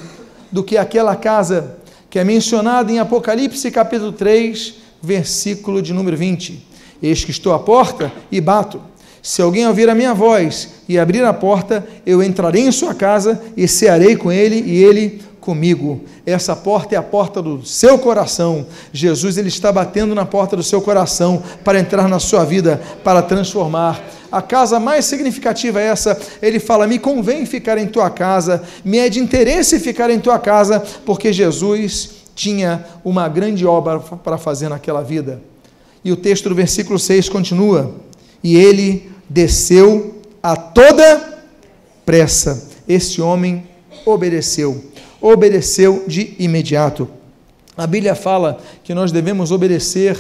do que aquela casa que é mencionada em Apocalipse capítulo 3, versículo de número 20. Eis que estou à porta e bato. Se alguém ouvir a minha voz e abrir a porta, eu entrarei em sua casa e cearei com ele e ele comigo. Essa porta é a porta do seu coração. Jesus ele está batendo na porta do seu coração para entrar na sua vida, para transformar. A casa mais significativa é essa. Ele fala: "Me convém ficar em tua casa, me é de interesse ficar em tua casa, porque Jesus tinha uma grande obra para fazer naquela vida." E o texto do versículo 6 continua: "E ele desceu a toda pressa. Esse homem obedeceu obedeceu de imediato. A Bíblia fala que nós devemos obedecer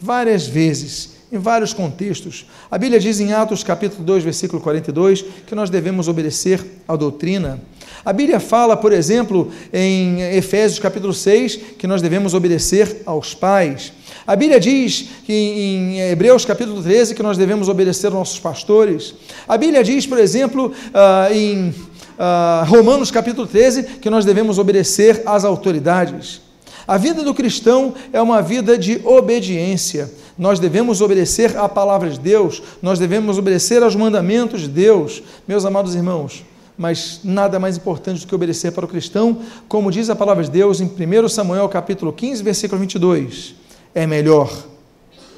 várias vezes, em vários contextos. A Bíblia diz em Atos capítulo 2, versículo 42, que nós devemos obedecer à doutrina. A Bíblia fala, por exemplo, em Efésios capítulo 6, que nós devemos obedecer aos pais. A Bíblia diz que em Hebreus capítulo 13 que nós devemos obedecer aos nossos pastores. A Bíblia diz, por exemplo, uh, em uh, Romanos capítulo 13, que nós devemos obedecer às autoridades. A vida do cristão é uma vida de obediência. Nós devemos obedecer à palavra de Deus, nós devemos obedecer aos mandamentos de Deus, meus amados irmãos. Mas nada mais importante do que obedecer para o cristão, como diz a palavra de Deus em 1 Samuel capítulo 15, versículo 22. É melhor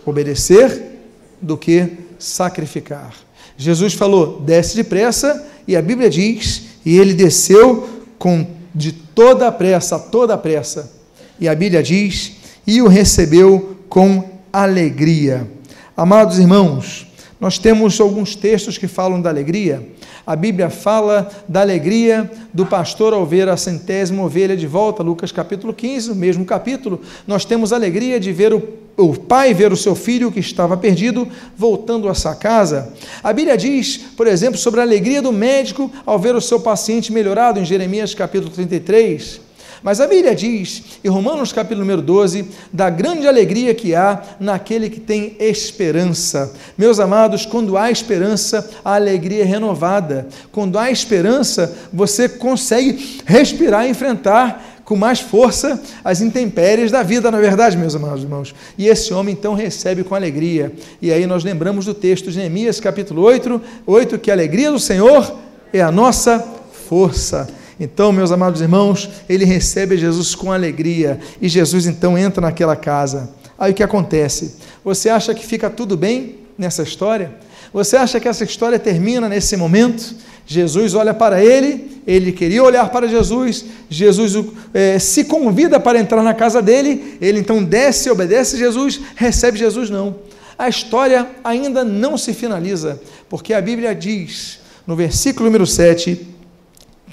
obedecer do que sacrificar. Jesus falou: desce depressa, e a Bíblia diz: e ele desceu com de toda a pressa, toda a pressa. E a Bíblia diz: e o recebeu com alegria. Amados irmãos, nós temos alguns textos que falam da alegria. A Bíblia fala da alegria do pastor ao ver a centésima ovelha de volta, Lucas capítulo 15, no mesmo capítulo. Nós temos a alegria de ver o, o pai ver o seu filho que estava perdido voltando a sua casa. A Bíblia diz, por exemplo, sobre a alegria do médico ao ver o seu paciente melhorado, em Jeremias capítulo 33. Mas a Bíblia diz, em Romanos capítulo número 12, da grande alegria que há naquele que tem esperança. Meus amados, quando há esperança, a alegria é renovada. Quando há esperança, você consegue respirar e enfrentar com mais força as intempéries da vida, na verdade, meus amados irmãos. E esse homem então recebe com alegria. E aí nós lembramos do texto de Neemias, capítulo 8, 8 que a alegria do Senhor é a nossa força. Então, meus amados irmãos, ele recebe Jesus com alegria e Jesus então entra naquela casa. Aí o que acontece? Você acha que fica tudo bem nessa história? Você acha que essa história termina nesse momento? Jesus olha para ele, ele queria olhar para Jesus, Jesus é, se convida para entrar na casa dele, ele então desce, obedece Jesus, recebe Jesus, não. A história ainda não se finaliza, porque a Bíblia diz, no versículo número 7,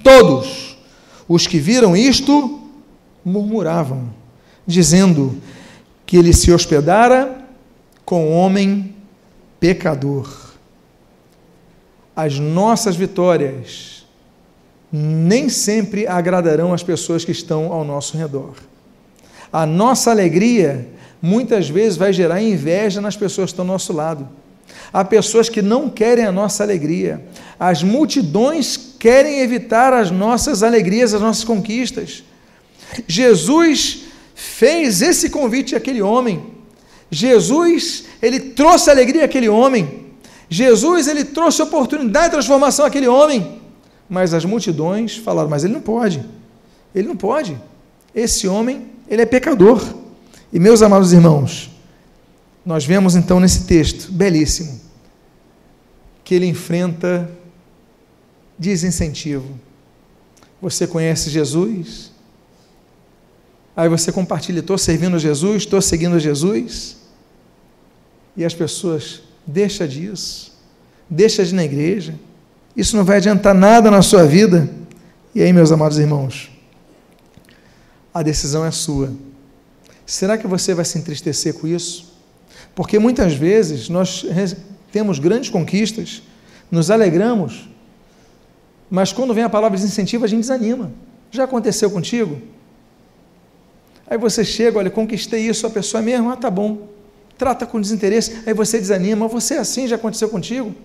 Todos os que viram isto murmuravam, dizendo que ele se hospedara com um homem pecador. As nossas vitórias nem sempre agradarão as pessoas que estão ao nosso redor. A nossa alegria muitas vezes vai gerar inveja nas pessoas que estão ao nosso lado. Há pessoas que não querem a nossa alegria. As multidões querem evitar as nossas alegrias, as nossas conquistas. Jesus fez esse convite àquele homem. Jesus, ele trouxe alegria àquele homem. Jesus, ele trouxe oportunidade de transformação àquele homem. Mas as multidões falaram: "Mas ele não pode. Ele não pode. Esse homem, ele é pecador." E meus amados irmãos, nós vemos então nesse texto, belíssimo, que ele enfrenta desincentivo. Você conhece Jesus? Aí você compartilha, estou servindo Jesus, estou seguindo Jesus. E as pessoas, deixa disso, deixa de ir na igreja, isso não vai adiantar nada na sua vida. E aí, meus amados irmãos, a decisão é sua. Será que você vai se entristecer com isso? Porque muitas vezes nós temos grandes conquistas, nos alegramos, mas quando vem a palavra de incentivo, a gente desanima. Já aconteceu contigo? Aí você chega, olha, conquistei isso, a pessoa é mesmo, ah, tá bom. Trata com desinteresse, aí você desanima, você é assim, já aconteceu contigo?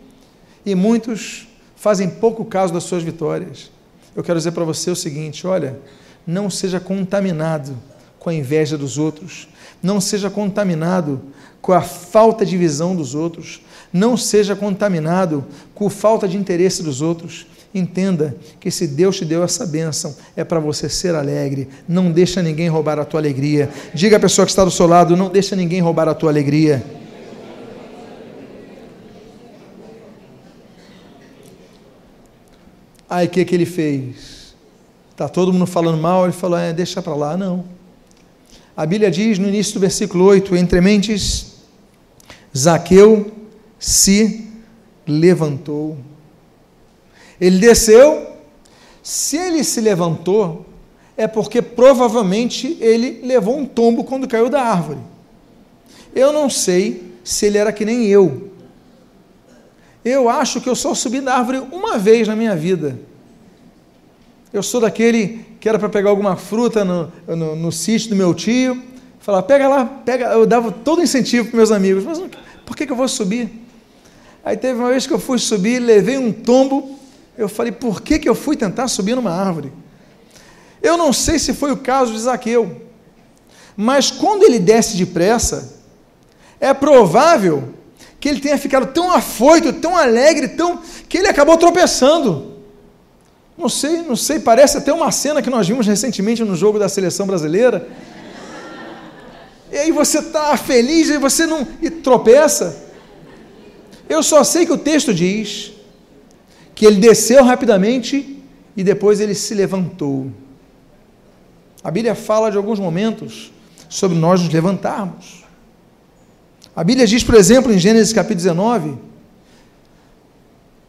E muitos fazem pouco caso das suas vitórias. Eu quero dizer para você o seguinte: olha, não seja contaminado com a inveja dos outros, não seja contaminado com a falta de visão dos outros, não seja contaminado com a falta de interesse dos outros. Entenda que se Deus te deu essa bênção, é para você ser alegre. Não deixa ninguém roubar a tua alegria. Diga à pessoa que está do seu lado: não deixa ninguém roubar a tua alegria. Aí o que, que ele fez? Está todo mundo falando mal, ele falou: é, deixa para lá. Não. A Bíblia diz no início do versículo 8: entre mentes, Zaqueu se levantou. Ele desceu. Se ele se levantou, é porque provavelmente ele levou um tombo quando caiu da árvore. Eu não sei se ele era que nem eu. Eu acho que eu só subi da árvore uma vez na minha vida. Eu sou daquele que era para pegar alguma fruta no, no, no, sítio do meu tio, falar, pega lá, pega. Eu dava todo incentivo para meus amigos, mas por que, que eu vou subir? Aí teve uma vez que eu fui subir, levei um tombo, eu falei, por que, que eu fui tentar subir numa árvore? Eu não sei se foi o caso de Zaqueu, mas quando ele desce depressa, é provável que ele tenha ficado tão afoito, tão alegre, tão que ele acabou tropeçando. Não sei, não sei, parece até uma cena que nós vimos recentemente no jogo da seleção brasileira. E aí você está feliz e você não e tropeça. Eu só sei que o texto diz que ele desceu rapidamente e depois ele se levantou. A Bíblia fala de alguns momentos sobre nós nos levantarmos. A Bíblia diz, por exemplo, em Gênesis capítulo 19,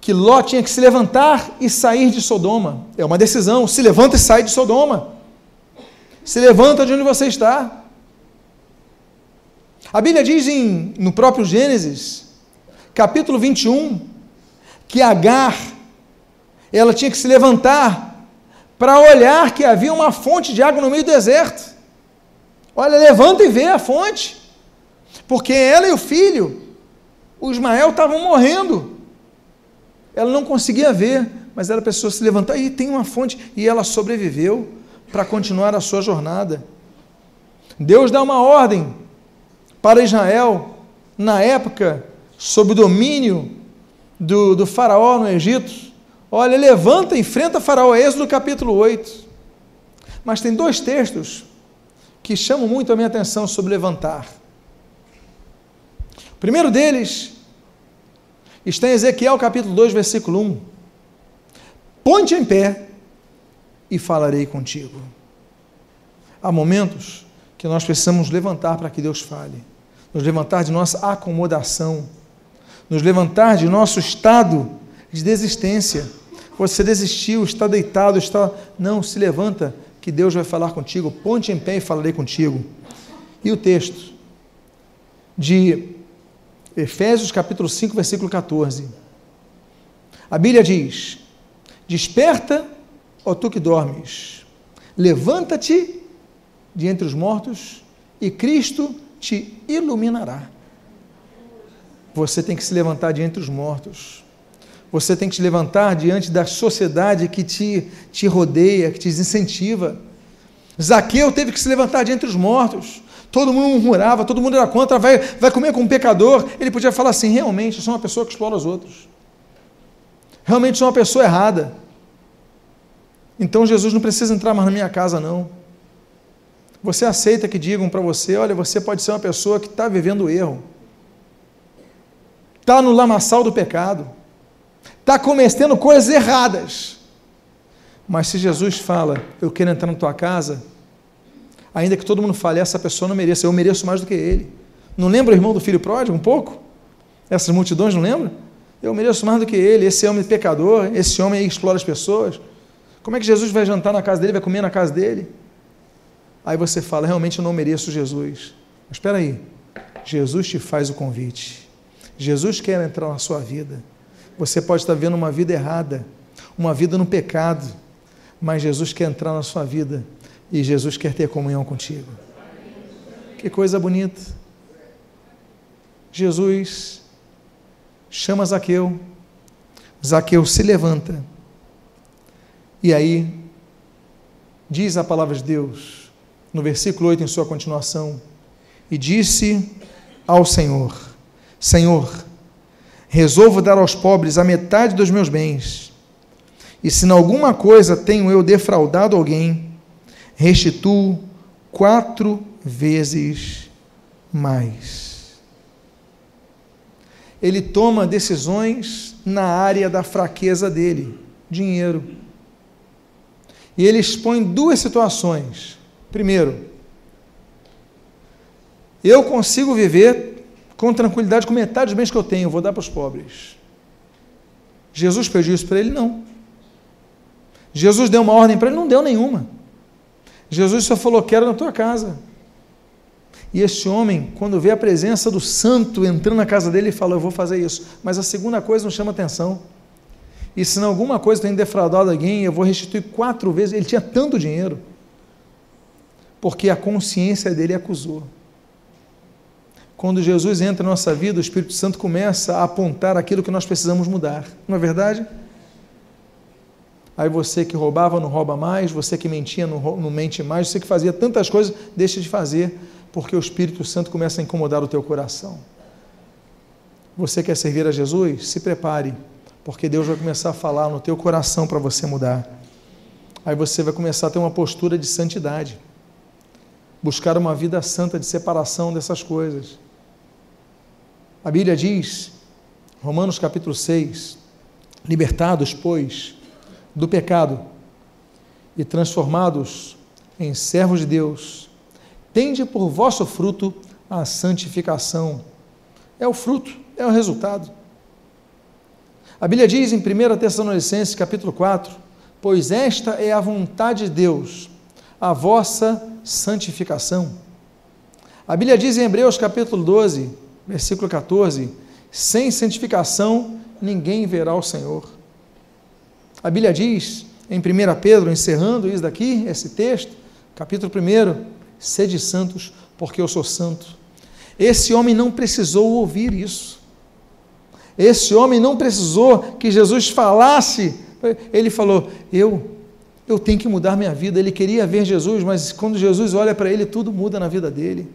que Ló tinha que se levantar e sair de Sodoma. É uma decisão. Se levanta e sai de Sodoma. Se levanta de onde você está. A Bíblia diz em, no próprio Gênesis, capítulo 21, que Agar ela tinha que se levantar para olhar que havia uma fonte de água no meio do deserto. Olha, levanta e vê a fonte. Porque ela e o filho, o Ismael, estavam morrendo. Ela não conseguia ver, mas ela precisou se levantar e tem uma fonte. E ela sobreviveu para continuar a sua jornada. Deus dá uma ordem para Israel, na época, sob o domínio do, do faraó no Egito, Olha, levanta, enfrenta Faraó, Êxodo capítulo 8. Mas tem dois textos que chamam muito a minha atenção sobre levantar. O primeiro deles está em Ezequiel capítulo 2, versículo 1. Ponte em pé e falarei contigo. Há momentos que nós precisamos levantar para que Deus fale, nos levantar de nossa acomodação, nos levantar de nosso estado de desistência. Você desistiu, está deitado, está. Não, se levanta, que Deus vai falar contigo. Ponte em pé e falarei contigo. E o texto de Efésios capítulo 5, versículo 14. A Bíblia diz: Desperta, ó tu que dormes, levanta-te de entre os mortos e Cristo te iluminará. Você tem que se levantar de entre os mortos. Você tem que te levantar diante da sociedade que te, te rodeia, que te incentiva. Zaqueu teve que se levantar diante dos mortos. Todo mundo murmurava, todo mundo era contra, vai, vai comer com um pecador. Ele podia falar assim: realmente, eu sou uma pessoa que explora os outros. Realmente sou uma pessoa errada. Então Jesus não precisa entrar mais na minha casa, não. Você aceita que digam para você: olha, você pode ser uma pessoa que está vivendo erro. está no lamaçal do pecado, está cometendo coisas erradas. Mas se Jesus fala, eu quero entrar na tua casa, ainda que todo mundo fale, essa pessoa não mereça, eu mereço mais do que ele. Não lembra o irmão do filho pródigo um pouco? Essas multidões não lembram? Eu mereço mais do que ele, esse homem pecador, esse homem explora as pessoas. Como é que Jesus vai jantar na casa dele, vai comer na casa dele? Aí você fala, realmente eu não mereço Jesus. Mas espera aí, Jesus te faz o convite. Jesus quer entrar na sua vida. Você pode estar vendo uma vida errada, uma vida no pecado, mas Jesus quer entrar na sua vida e Jesus quer ter comunhão contigo. Que coisa bonita. Jesus chama Zaqueu, Zaqueu se levanta, e aí, diz a palavra de Deus, no versículo 8, em sua continuação, e disse ao Senhor: Senhor, resolvo dar aos pobres a metade dos meus bens, e se em alguma coisa tenho eu defraudado alguém, restituo quatro vezes mais. Ele toma decisões na área da fraqueza dele, dinheiro. E ele expõe duas situações Primeiro, eu consigo viver com tranquilidade com metade dos bens que eu tenho, vou dar para os pobres. Jesus pediu isso para ele? Não. Jesus deu uma ordem para ele? Não deu nenhuma. Jesus só falou: Quero na tua casa. E esse homem, quando vê a presença do santo entrando na casa dele, ele fala: Eu vou fazer isso. Mas a segunda coisa não chama atenção. E se alguma coisa tem defraudado alguém, eu vou restituir quatro vezes. Ele tinha tanto dinheiro porque a consciência dele acusou. Quando Jesus entra na nossa vida, o Espírito Santo começa a apontar aquilo que nós precisamos mudar, não é verdade? Aí você que roubava não rouba mais, você que mentia não, não mente mais, você que fazia tantas coisas, deixa de fazer, porque o Espírito Santo começa a incomodar o teu coração. Você quer servir a Jesus? Se prepare, porque Deus vai começar a falar no teu coração para você mudar. Aí você vai começar a ter uma postura de santidade buscar uma vida santa de separação dessas coisas. A Bíblia diz, Romanos capítulo 6, libertados, pois, do pecado e transformados em servos de Deus, tende por vosso fruto a santificação. É o fruto, é o resultado. A Bíblia diz em 1 Tessalonicenses capítulo 4, pois esta é a vontade de Deus, a vossa santificação. A Bíblia diz em Hebreus capítulo 12, versículo 14: sem santificação ninguém verá o Senhor. A Bíblia diz em 1 Pedro, encerrando isso daqui, esse texto, capítulo 1, sede santos, porque eu sou santo. Esse homem não precisou ouvir isso. Esse homem não precisou que Jesus falasse. Ele falou: Eu eu tenho que mudar minha vida. Ele queria ver Jesus, mas quando Jesus olha para ele, tudo muda na vida dele.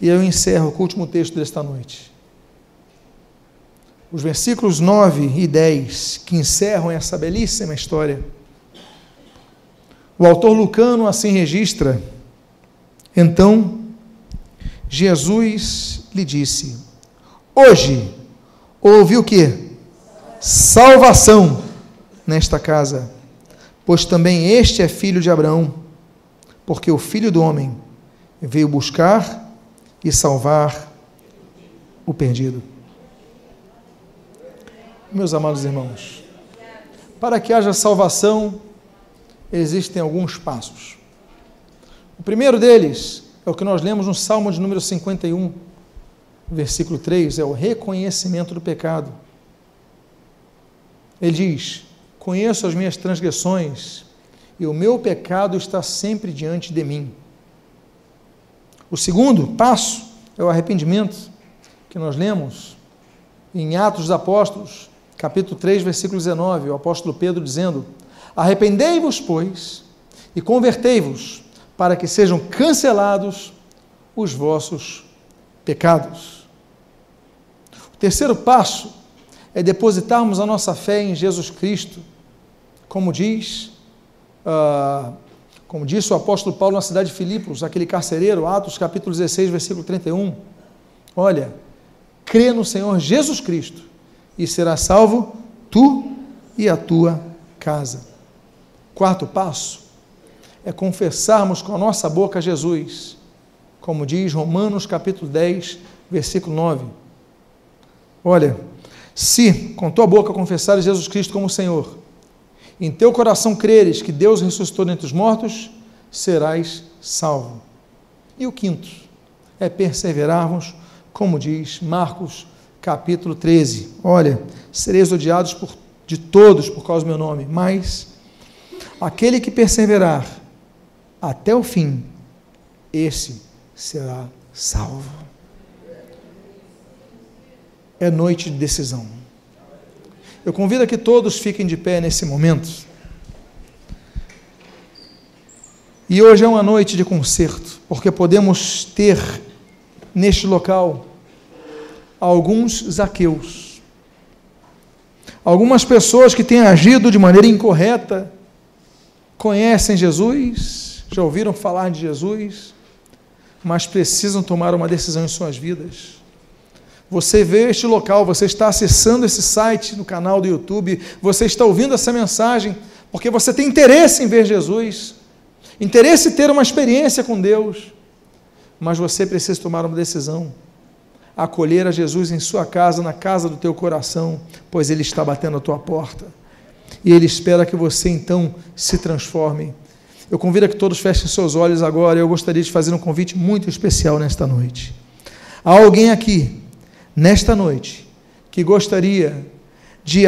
E eu encerro com o último texto desta noite. Os versículos 9 e 10, que encerram essa belíssima história. O autor Lucano assim registra. Então, Jesus lhe disse: Hoje houve o que? Salvação nesta casa pois também este é filho de Abraão, porque o filho do homem veio buscar e salvar o perdido. Meus amados irmãos, para que haja salvação, existem alguns passos. O primeiro deles é o que nós lemos no Salmo de número 51, versículo 3, é o reconhecimento do pecado. Ele diz: Conheço as minhas transgressões e o meu pecado está sempre diante de mim. O segundo passo é o arrependimento, que nós lemos em Atos dos Apóstolos, capítulo 3, versículo 19, o apóstolo Pedro dizendo: Arrependei-vos, pois, e convertei-vos, para que sejam cancelados os vossos pecados. O terceiro passo é depositarmos a nossa fé em Jesus Cristo como diz, uh, como disse o apóstolo Paulo na cidade de Filipos, aquele carcereiro, Atos capítulo 16, versículo 31. Olha, crê no Senhor Jesus Cristo e será salvo tu e a tua casa. Quarto passo é confessarmos com a nossa boca Jesus, como diz Romanos capítulo 10, versículo 9. Olha, se com tua boca confessares Jesus Cristo como Senhor, em teu coração creres que Deus ressuscitou dentre os mortos, serás salvo. E o quinto é perseverarmos, como diz Marcos capítulo 13. Olha, sereis odiados por, de todos por causa do meu nome, mas aquele que perseverar até o fim, esse será salvo. É noite de decisão. Eu convido a que todos fiquem de pé nesse momento. E hoje é uma noite de concerto, porque podemos ter neste local alguns Zaqueus. Algumas pessoas que têm agido de maneira incorreta, conhecem Jesus, já ouviram falar de Jesus, mas precisam tomar uma decisão em suas vidas. Você vê este local, você está acessando esse site no canal do YouTube, você está ouvindo essa mensagem, porque você tem interesse em ver Jesus interesse em ter uma experiência com Deus, mas você precisa tomar uma decisão. Acolher a Jesus em sua casa, na casa do teu coração, pois Ele está batendo a tua porta. E Ele espera que você então se transforme. Eu convido a que todos fechem seus olhos agora. Eu gostaria de fazer um convite muito especial nesta noite. Há alguém aqui, nesta noite, que gostaria